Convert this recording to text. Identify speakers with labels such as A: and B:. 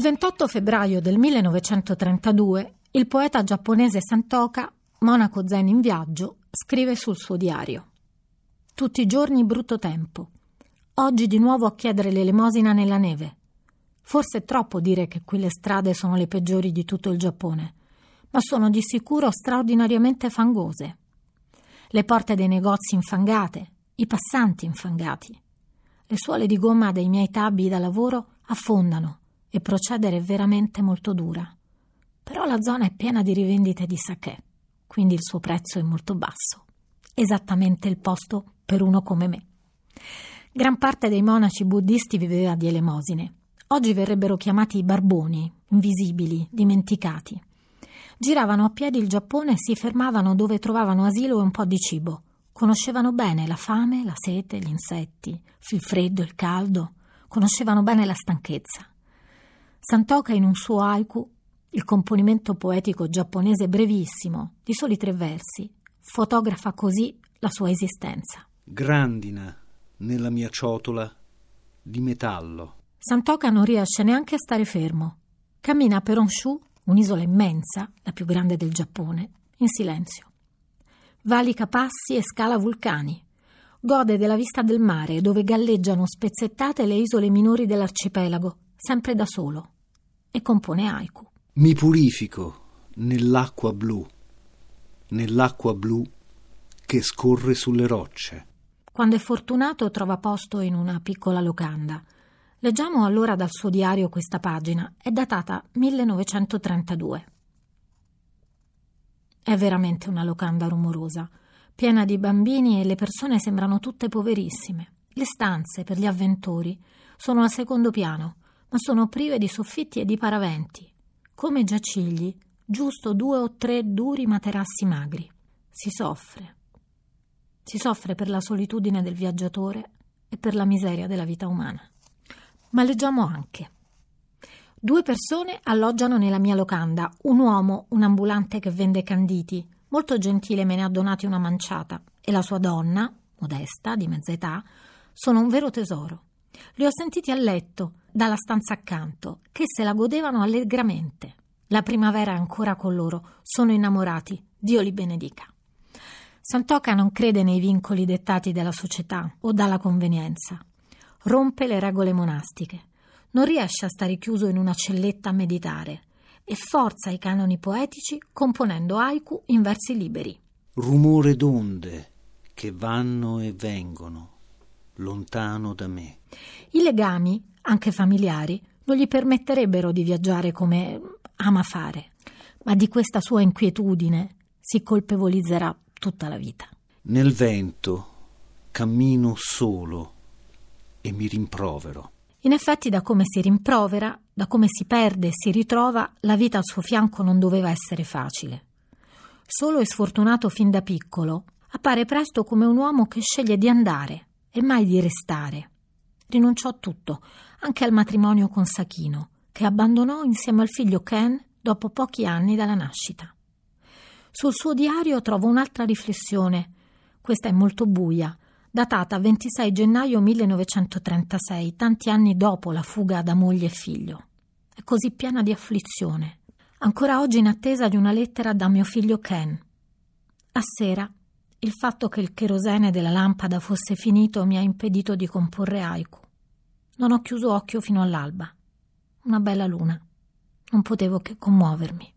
A: Il 28 febbraio del 1932 il poeta giapponese Santoka, monaco zen in viaggio, scrive sul suo diario Tutti i giorni brutto tempo. Oggi di nuovo a chiedere l'elemosina nella neve. Forse è troppo dire che qui le strade sono le peggiori di tutto il Giappone, ma sono di sicuro straordinariamente fangose. Le porte dei negozi infangate, i passanti infangati. Le suole di gomma dei miei tabbi da lavoro affondano e procedere è veramente molto dura. Però la zona è piena di rivendite di sake, quindi il suo prezzo è molto basso. Esattamente il posto per uno come me. Gran parte dei monaci buddisti viveva di elemosine. Oggi verrebbero chiamati barboni, invisibili, dimenticati. Giravano a piedi il Giappone e si fermavano dove trovavano asilo e un po' di cibo. Conoscevano bene la fame, la sete, gli insetti, il freddo, il caldo. Conoscevano bene la stanchezza. Santoka in un suo haiku, il componimento poetico giapponese brevissimo, di soli tre versi, fotografa così la sua esistenza.
B: Grandina nella mia ciotola di metallo.
A: Santoka non riesce neanche a stare fermo. Cammina per Honshu, un'isola immensa, la più grande del Giappone, in silenzio. Valica passi e scala vulcani. Gode della vista del mare, dove galleggiano spezzettate le isole minori dell'arcipelago, sempre da solo, e compone haiku.
B: Mi purifico nell'acqua blu, nell'acqua blu che scorre sulle rocce.
A: Quando è fortunato trova posto in una piccola locanda. Leggiamo allora dal suo diario questa pagina, è datata 1932. È veramente una locanda rumorosa, piena di bambini e le persone sembrano tutte poverissime. Le stanze per gli avventori sono al secondo piano ma sono prive di soffitti e di paraventi, come giacigli, giusto due o tre duri materassi magri. Si soffre. Si soffre per la solitudine del viaggiatore e per la miseria della vita umana. Ma leggiamo anche. Due persone alloggiano nella mia locanda, un uomo, un ambulante che vende canditi, molto gentile me ne ha donati una manciata, e la sua donna, modesta, di mezza età, sono un vero tesoro. Li ho sentiti a letto, dalla stanza accanto, che se la godevano allegramente. La primavera è ancora con loro, sono innamorati, Dio li benedica. Santoca non crede nei vincoli dettati dalla società o dalla convenienza. Rompe le regole monastiche. Non riesce a stare chiuso in una celletta a meditare e forza i canoni poetici componendo haiku in versi liberi.
B: Rumore d'onde che vanno e vengono lontano da me.
A: I legami, anche familiari, non gli permetterebbero di viaggiare come ama fare, ma di questa sua inquietudine si colpevolizzerà tutta la vita.
B: Nel vento cammino solo e mi rimprovero.
A: In effetti, da come si rimprovera, da come si perde e si ritrova, la vita al suo fianco non doveva essere facile. Solo e sfortunato fin da piccolo, appare presto come un uomo che sceglie di andare, e mai di restare. Rinunciò a tutto, anche al matrimonio con Sachino, che abbandonò insieme al figlio Ken dopo pochi anni dalla nascita. Sul suo diario trovo un'altra riflessione. Questa è molto buia, datata 26 gennaio 1936, tanti anni dopo la fuga da moglie e figlio. È così piena di afflizione. Ancora oggi in attesa di una lettera da mio figlio Ken. A sera il fatto che il cherosene della lampada fosse finito mi ha impedito di comporre haiku. Non ho chiuso occhio fino all'alba. Una bella luna. Non potevo che commuovermi.